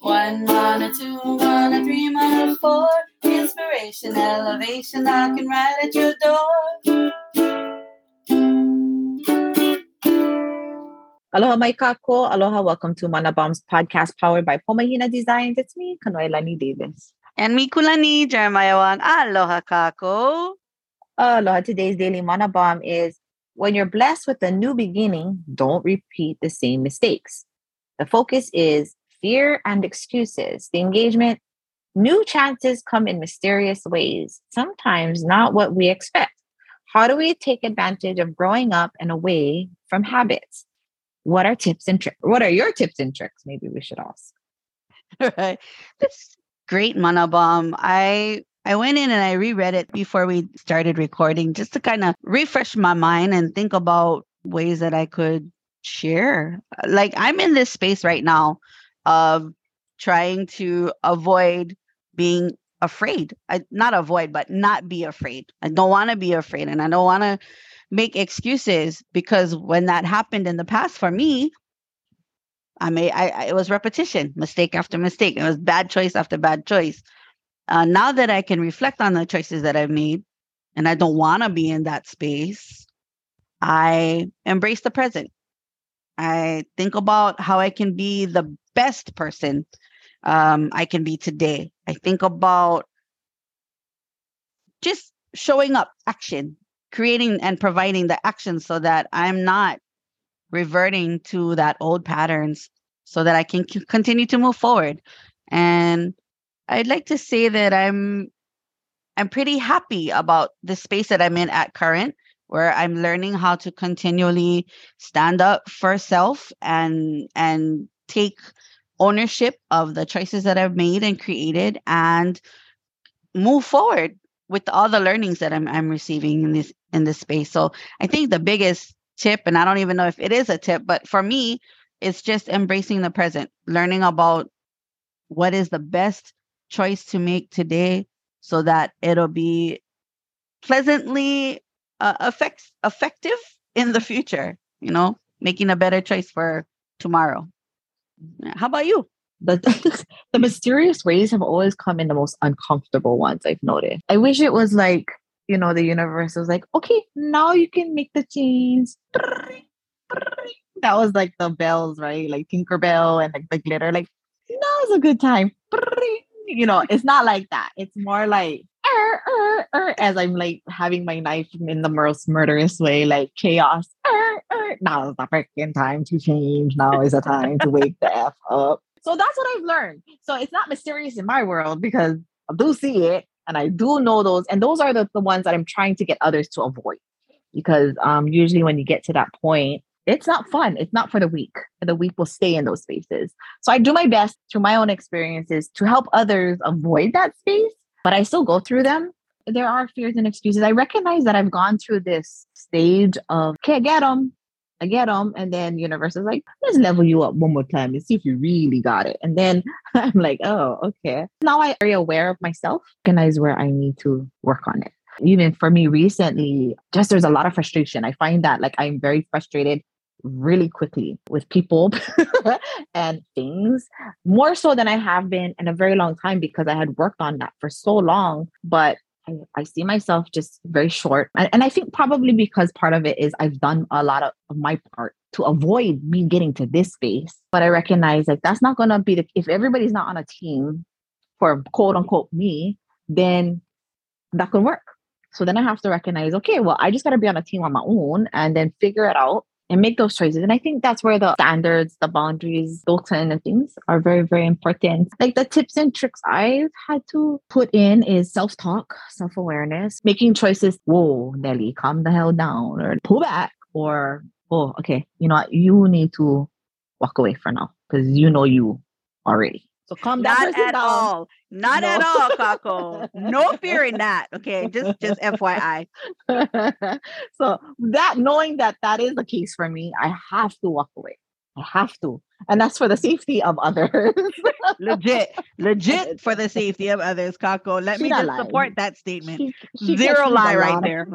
One, one, a two, one, a three, one, a four. Inspiration, elevation, knocking right at your door. Aloha mai kākou. Aloha. Welcome to Mana Bombs podcast powered by Pomahina Designs. It's me, Kanoilani Davis. And me, Kulani, Jeremiah Wang. Aloha kākou. Aloha. Today's daily Mana Bomb is when you're blessed with a new beginning, don't repeat the same mistakes. The focus is fear and excuses. The engagement, new chances come in mysterious ways, sometimes not what we expect. How do we take advantage of growing up and away from habits? What are tips and tricks? What are your tips and tricks? Maybe we should ask. right. That's great, Mana Bomb. I I went in and I reread it before we started recording just to kind of refresh my mind and think about ways that I could share. Like I'm in this space right now of trying to avoid being afraid. I not avoid, but not be afraid. I don't want to be afraid and I don't want to make excuses because when that happened in the past for me, I may I, I it was repetition, mistake after mistake. It was bad choice after bad choice. Uh, now that I can reflect on the choices that I've made, and I don't want to be in that space, I embrace the present. I think about how I can be the best person um, I can be today. I think about just showing up, action, creating and providing the action so that I'm not reverting to that old patterns so that I can c- continue to move forward. And I'd like to say that I'm I'm pretty happy about the space that I'm in at current where I'm learning how to continually stand up for self and and take ownership of the choices that I've made and created and move forward with all the learnings that I'm I'm receiving in this in this space. So I think the biggest tip, and I don't even know if it is a tip, but for me, it's just embracing the present, learning about what is the best choice to make today so that it'll be pleasantly uh, effects effective in the future, you know, making a better choice for tomorrow. How about you? The, the mysterious ways have always come in the most uncomfortable ones, I've noticed. I wish it was like, you know, the universe was like, okay, now you can make the change. That was like the bells, right? Like Tinkerbell and like the glitter. Like, now's a good time. You know, it's not like that. It's more like, er, er, er, as I'm like having my knife in the most murderous way, like chaos. Er. Now is the freaking time to change. Now is the time to wake the F up. So that's what I've learned. So it's not mysterious in my world because I do see it and I do know those. And those are the, the ones that I'm trying to get others to avoid. Because um, usually when you get to that point, it's not fun. It's not for the weak. The weak will stay in those spaces. So I do my best through my own experiences to help others avoid that space, but I still go through them. There are fears and excuses. I recognize that I've gone through this stage of, okay, I get them. I get them. And then universe is like, let's level you up one more time and see if you really got it. And then I'm like, oh, okay. Now I'm very aware of myself, recognize where I need to work on it even for me recently, just there's a lot of frustration. I find that like I'm very frustrated really quickly with people and things more so than I have been in a very long time because I had worked on that for so long. But I, I see myself just very short. And, and I think probably because part of it is I've done a lot of, of my part to avoid me getting to this space. But I recognize like that's not going to be the, if everybody's not on a team for quote unquote me, then that could work. So then I have to recognize, okay, well, I just got to be on a team on my own and then figure it out and make those choices. And I think that's where the standards, the boundaries built in and things are very, very important. Like the tips and tricks I've had to put in is self talk, self awareness, making choices. Whoa, Nelly, calm the hell down or pull back or, oh, okay, you know what? You need to walk away for now because you know you already. So calm down. Not at down. all. Not no. at all, Kākou. no fear in that. Okay, just just FYI. so that knowing that that is the case for me, I have to walk away. I have to, and that's for the safety of others. legit, legit for the safety of others, Kākou. Let she me just support that statement. She, she Zero lie right there.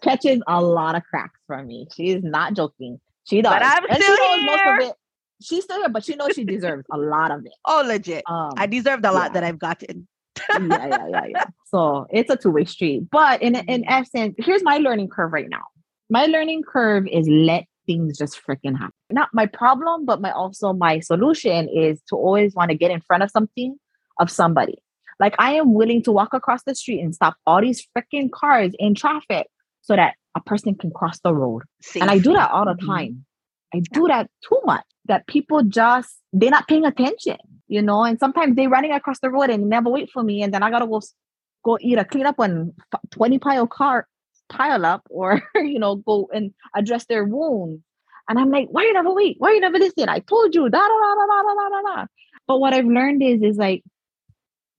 catches a lot of cracks from me. She is not joking. She does. But I'm and still here. most of it she's still here, but she knows she deserves a lot of it. Oh, legit. Um, I deserved a lot yeah. that I've gotten. yeah, yeah, yeah, yeah. So it's a two-way street. But in in Mm-hmm. essence, here's my learning curve right now. My learning curve is let things just freaking happen. Not my problem, but my also my solution is to always want to get in front of something of somebody. Like I am willing to walk across the street and stop all these freaking cars in traffic so that a person can cross the road. And I do that all the Mhm. time. I do that too much that people just they're not paying attention, you know. And sometimes they're running across the road and never wait for me, and then I gotta go go either clean up on twenty pile car pile up or you know go and address their wound. And I'm like, why you never wait? Why you never listen? I told you, da da da da da da da da. But what I've learned is is like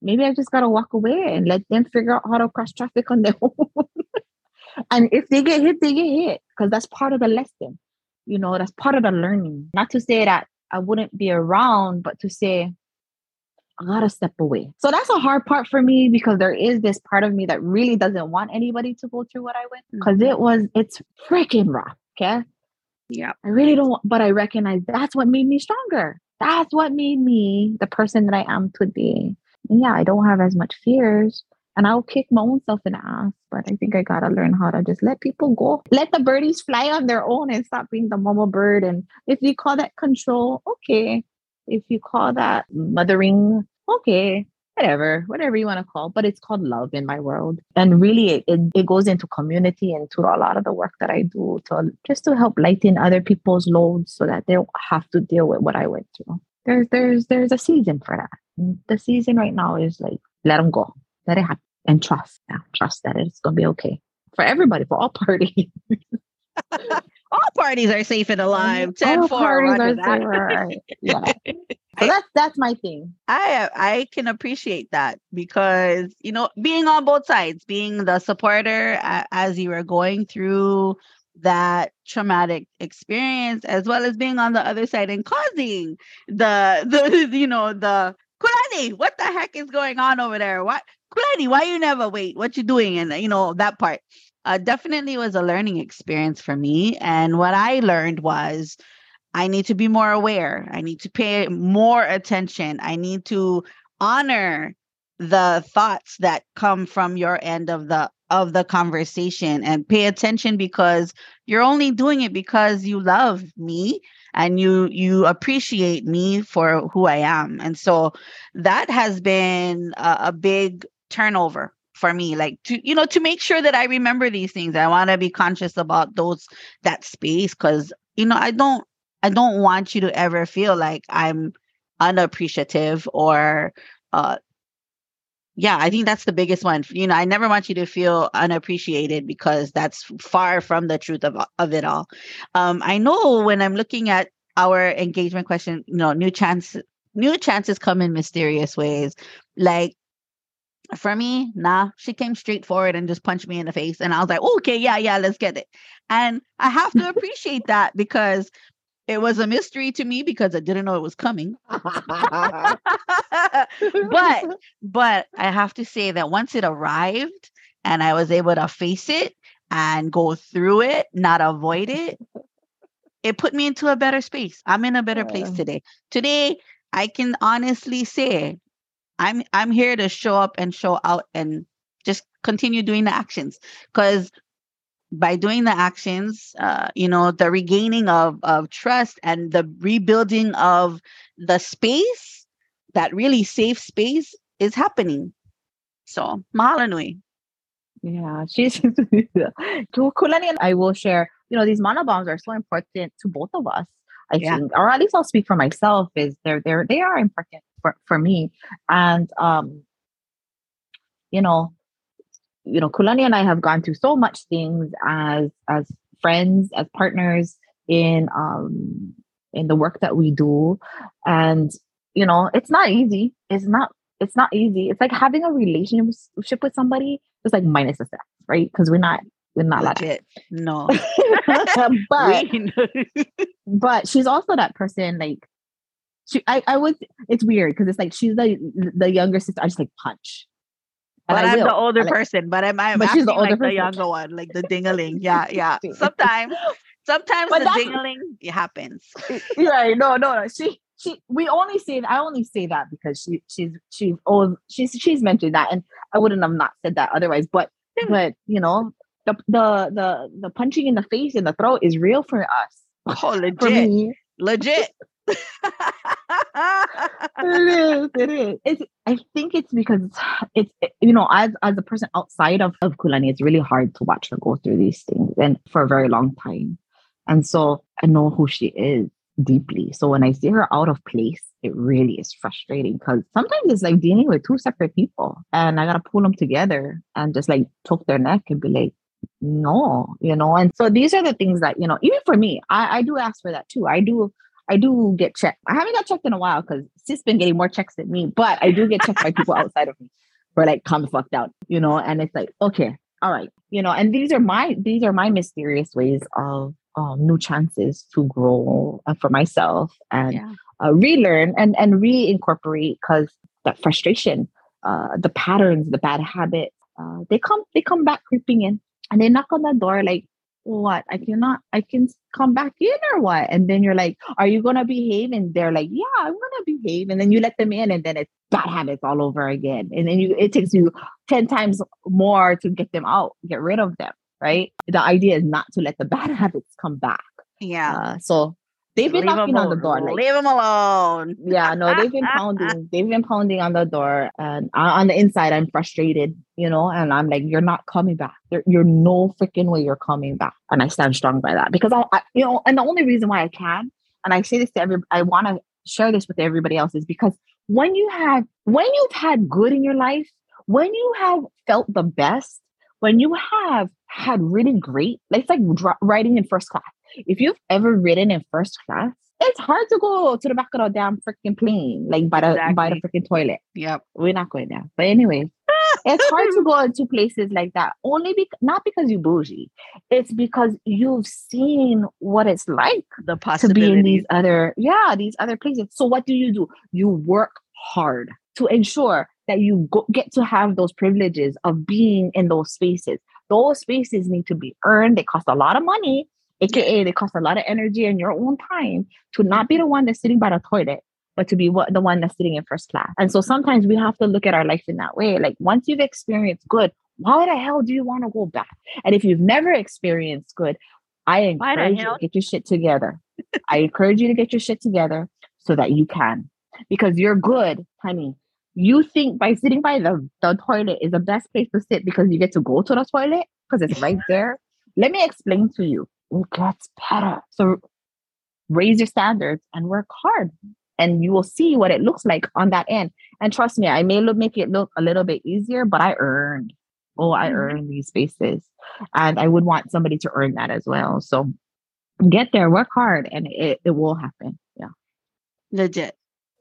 maybe I just gotta walk away and let them figure out how to cross traffic on their own. and if they get hit, they get hit because that's part of the lesson. You know, that's part of the learning. Not to say that I wouldn't be around, but to say I gotta step away. So that's a hard part for me because there is this part of me that really doesn't want anybody to go through what I went through because it was it's freaking rough. Okay. Yeah. I really don't, want, but I recognize that's what made me stronger. That's what made me the person that I am today. And yeah, I don't have as much fears and I'll kick my own self in the ass, but I think I gotta learn how to just let people go. Let the birdies fly on their own and stop being the mama bird. And if you call that control, okay. If you call that mothering, okay. Whatever, whatever you want to call, but it's called love in my world. And really it, it, it goes into community and to a lot of the work that I do to just to help lighten other people's loads so that they don't have to deal with what I went through. There's there's there's a season for that. The season right now is like let them go, let it happen, and trust. Yeah, trust that it's gonna be okay for everybody, for all parties. All parties are safe and alive. 10 all 4. parties are safe, right. Yeah. So that's that's my thing. I I can appreciate that because you know being on both sides, being the supporter uh, as you were going through that traumatic experience, as well as being on the other side and causing the the you know the Kulani, what the heck is going on over there? What Kulani, why you never wait? What you doing? And you know that part. Uh, definitely was a learning experience for me. And what I learned was I need to be more aware. I need to pay more attention. I need to honor the thoughts that come from your end of the of the conversation and pay attention because you're only doing it because you love me and you you appreciate me for who I am. And so that has been a, a big turnover for me like to you know to make sure that I remember these things. I want to be conscious about those that space cuz you know I don't I don't want you to ever feel like I'm unappreciative or uh yeah, I think that's the biggest one. You know, I never want you to feel unappreciated because that's far from the truth of of it all. Um I know when I'm looking at our engagement question, you know, new chance new chances come in mysterious ways. Like for me, nah, she came straight forward and just punched me in the face. And I was like, okay, yeah, yeah, let's get it. And I have to appreciate that because it was a mystery to me because I didn't know it was coming. but but I have to say that once it arrived and I was able to face it and go through it, not avoid it, it put me into a better space. I'm in a better place today. Today, I can honestly say I'm I'm here to show up and show out and just continue doing the actions because by doing the actions uh, you know the regaining of of trust and the rebuilding of the space that really safe space is happening so mahalo nui Yeah, she's to Kulani and I will share, you know, these Mana Bombs are so important to both of us. I Yeah. think, or at least I'll speak for myself, is they're they're they are important for, for me. And um, you know, you know, Kulani and I have gone through so much things as as friends, as partners in um in the work that we do. And, you know, it's not easy. It's not it's not easy. It's like having a relationship with somebody, it's like minus the sex, right? Because we're not we're not like legit no but but she's also that person like she I, I would it's weird because it's like she's the the younger sister. I just like punch. And but I I'm the older like- person, but I'm, I'm But she's the older like the person. younger one, like the dingaling. Yeah, yeah. Sometimes, Sometimes But the it happens. right. No, no, no. She she we only say I only say that because she she's she's oh she's she's mentioned that and I wouldn't have not said that otherwise. But but you know, the the the the punching in the face and the throat is real for us. Oh, For legit, me. legit. it is. It is. It's. I think it's because it's. it- You know, as as a person outside of of Kulani, it's really hard to watch her go through these things, and for a very long time. And so I know who she is deeply. So when I see her out of place, it really is frustrating because sometimes it's like dealing with two separate people, and I gotta pull them together and just like choke their neck and be like, no, you know. And so these are the things that you know. Even for me, I I do ask for that too. I do I do get checked. I haven't got checked in a while because sis been getting more checks than me, but I do get checked by people outside of me for like come fuck out, you know, and it's like, okay, all right, you know, and these are my these are my mysterious ways of um, new chances to grow uh, for myself and Yeah. uh, relearn and and reincorporate because that frustration, uh, the patterns, the bad habits, uh, they come they come back creeping in and they knock on the door like what? I cannot i can come back in or what? And then you're like are you gonna behave? And they're like yeah i'm gonna behave. And then you let them in and then it's bad habits all over again. And then you it takes you 10 times more to get them out get rid of them right? The idea is not to let the bad habits come back. Yeah. uh, so they've been Leave knocking on the door like Leave them alone. yeah, no, they've been pounding. They've been pounding on the door, and I- on the inside, I'm frustrated, you know. And I'm like, "You're not coming back. You're, you're no freaking way you're coming back." And I stand strong by that because I, I, you know, and the only reason why I can, and I say this to every, I want to share this with everybody else, is because when you have, when you've had good in your life, when you have felt the best, when you have had really great, like it's like riding in first class. If you've ever ridden in first class, it's hard to go to the back of the damn freaking plane, like by the by the freaking toilet. Yep. We're not going there. But anyway, it's hard to go into places like that. Only because not because you bougie. It's because you've seen what it's like The to be in these other, yeah, these other places. So what do you do? You work hard to ensure that you go, get to have those privileges of being in those spaces. Those spaces need to be earned. They cost a lot of money, aka they cost a lot of energy and your own time to not be the one that's sitting by the toilet, but to be what the one that's sitting in first class. And so sometimes we have to look at our life in that way. Like once you've experienced good, why the hell do you want to go back? And if you've never experienced good, I encourage you to get your shit together. I encourage you to get your shit together so that you can. Because you're good, honey. You think by sitting by the, the toilet is the best place to sit because you get to go to the toilet because it's right there. Let me explain to you. It gets better. So raise your standards and work hard. And you will see what it looks like on that end. And trust me, I may look, make it look a little bit easier, but I earned. Oh, I Mhm. earned these spaces. And I would want somebody to earn that as well. So get there, work hard, and it, it will happen. Yeah. Legit.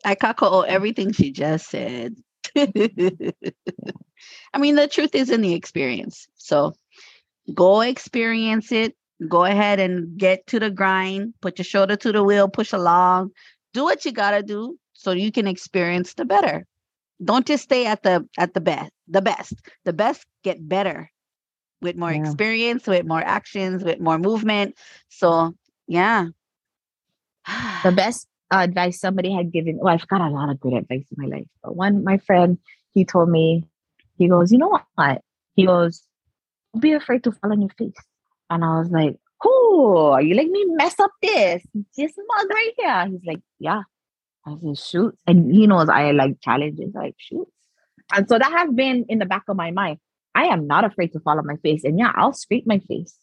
I caco everything she just said. I mean, the truth is in the experience. So go experience it. Go ahead and get to the grind. Put your shoulder to the wheel. Push along. Do what you gotta do so you can experience the better. Don't just stay at the at the best. The best. The best get better with more Yeah. experience, with more actions, with more movement. So yeah. the best uh, advice somebody had given well i've got a lot of good advice in my life but one my friend he told me he goes you know what he goes be afraid to fall on your face and i was like oh you let me mess up this this mug right here he's like yeah i said shoot and he knows i like challenges like shoot and so that has been in the back of my mind i am not afraid to fall on my face and yeah i'll scrape my face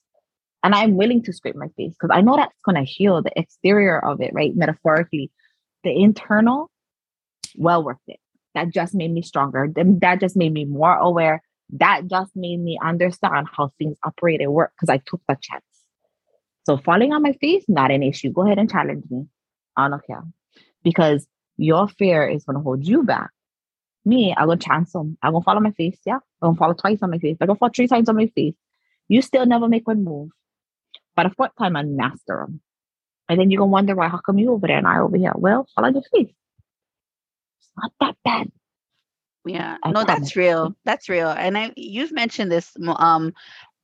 and I'm willing to scrape my face because I know that's going to heal the exterior of it, right? Metaphorically, the internal, well worth it. That just made me stronger. That just made me more aware. That just made me understand how things operate and work because I took the chance. So falling on my face, not an issue. Go ahead and challenge me. I don't care because your fear is to hold you back. Me, I'm going to chance them. I'm going to fall on my face. Yeah. I'm going to fall twice on my face. Going to fall three times on my face. You still never make one move. By the fourth time, I master them. And then you're to wonder why, how come you over there and I over here? Well, fall on your face. It's not that bad. Yeah, I no, that's real. That's real. And I, you've mentioned this um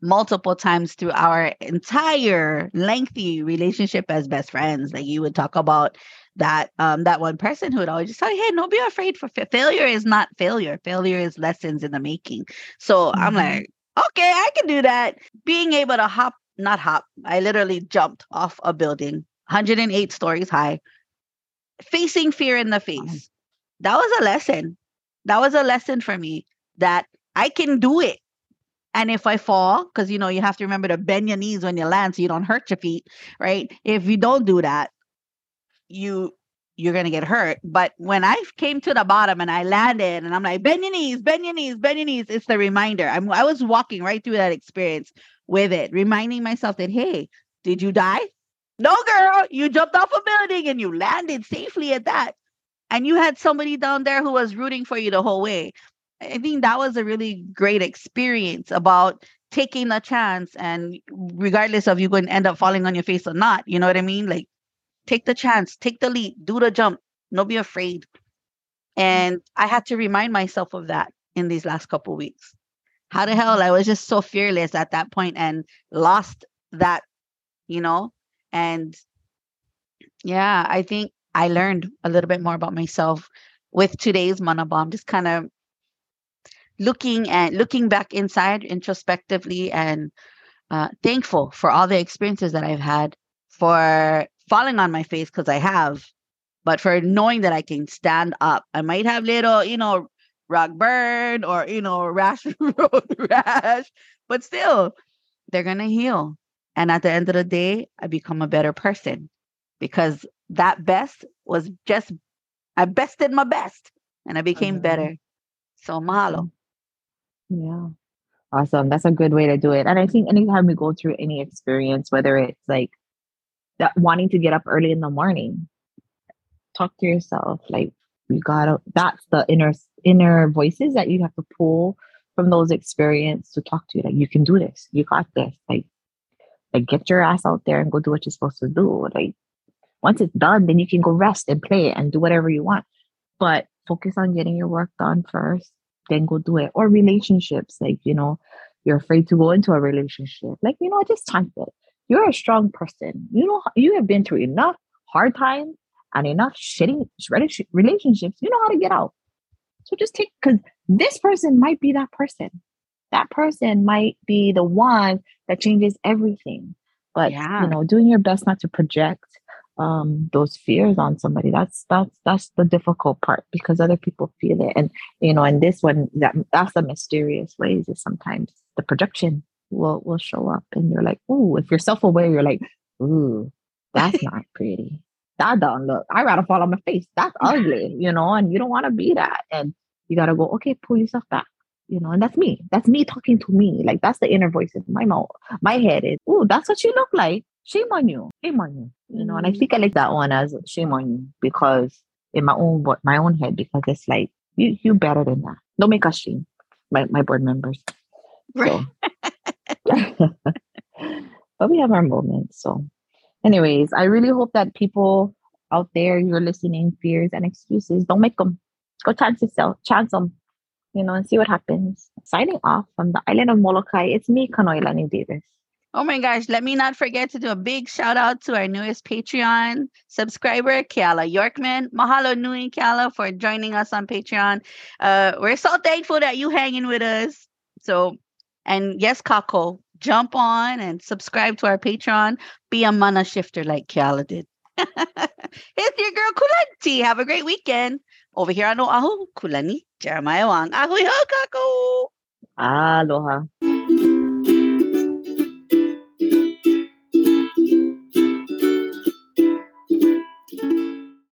multiple times through our entire lengthy relationship as best friends. Like you would talk about that um that one person who would always just say, Hey, don't be afraid for fa- failure is not failure. Failure is lessons in the making. So I'm Mhm. like, okay, I can do that. Being able to hop, not hop, I literally jumped off a building, 108 stories high, facing fear in the face. That was a lesson. That was a lesson for me that I can do it. And if I fall, because you know, you have to remember to bend your knees when you land so you don't hurt your feet, right? If you don't do that, you you're gonna get hurt. But when I came to the bottom and I landed and I'm like, bend your knees, bend your knees, bend your knees, it's the reminder. I'm I was walking right through that experience with it, reminding myself that, hey, did you die? No, girl, you jumped off a building and you landed safely at that. And you had somebody down there who was rooting for you the whole way. I think that was a really great experience about taking a chance and regardless of you going to end up falling on your face or not, you know what I mean? Like take the chance, take the leap, do the jump, don't be afraid. Mm. And I had to remind myself of that in these last couple weeks. How the hell I was just so fearless at that point and lost that, you know? And yeah, I think I learned a little bit more about myself with today's Mana Bomb, just kind of looking and looking back inside introspectively and uh, thankful for all the experiences that I've had, for falling on my face because I have, but for knowing that I can stand up. I might have little, you know, rock burn or you know, rash road rash, but still, they're gonna heal. And at the end of the day, I become a better person because that best was just I bested my best and I became better. Mm-hmm. So mahalo. Mm. Yeah. Awesome. That's a good way to do it. And I think anytime we go through any experience, whether it's like that wanting to get up early in the morning, talk to yourself. Like you gotta that's the inner inner voices that you have to pull from those experiences to talk to you. Like you can do this. You got this. Like like get your ass out there and go do what you're supposed to do. Like once it's done, then you can go rest and play and do whatever you want. But focus on getting your work done first, then go do it. Or relationships, like you know, you're afraid to go into a relationship. Like, you know, just type it. You're a strong person. You know, you have been through enough hard times and enough shitty relationships. You know how to get out. So just take because this person might be that person. That person might be the one that changes everything. But Yeah. you know, doing your best not to project um those fears on somebody that's that's that's the difficult part because other people feel it. And you know and this one that that's the mysterious ways is sometimes the projection will will show up and you're like oh if you're self-aware you're like ooh that's not pretty. That don't look i'd rather fall on my face. That's ugly you know and you don't want to be that. And you got to go okay pull yourself back you know and that's me. That's me talking to me. Like that's the inner voice in my mouth my head is oh that's what you look like shame on you. Shame on you you know and i Mm. think i like that one as shame on you because in my own my own head because it's like you you better than that. Don't make us shame my, my board members. So. But we have our moments so. Anyways i really hope that people out there you're listening fears and excuses don't make them go chance yourself chance them you know and see what happens. Signing off from the island of molokai it's me kanoilani davis Oh my gosh, let me not forget to do a big shout out to our newest Patreon subscriber, Kiala Yorkman. Mahalo Nui, Kiala, for joining us on Patreon. Uh, we're so thankful that you hanging with us. So, and yes, Kākou, jump on and subscribe to our Patreon. Be a mana shifter like Kiala did. it's your girl Kulani. Have a great weekend. Over here on Oahu, Kulani, Jeremiah Wang. Ahui ho, Kākou. aloha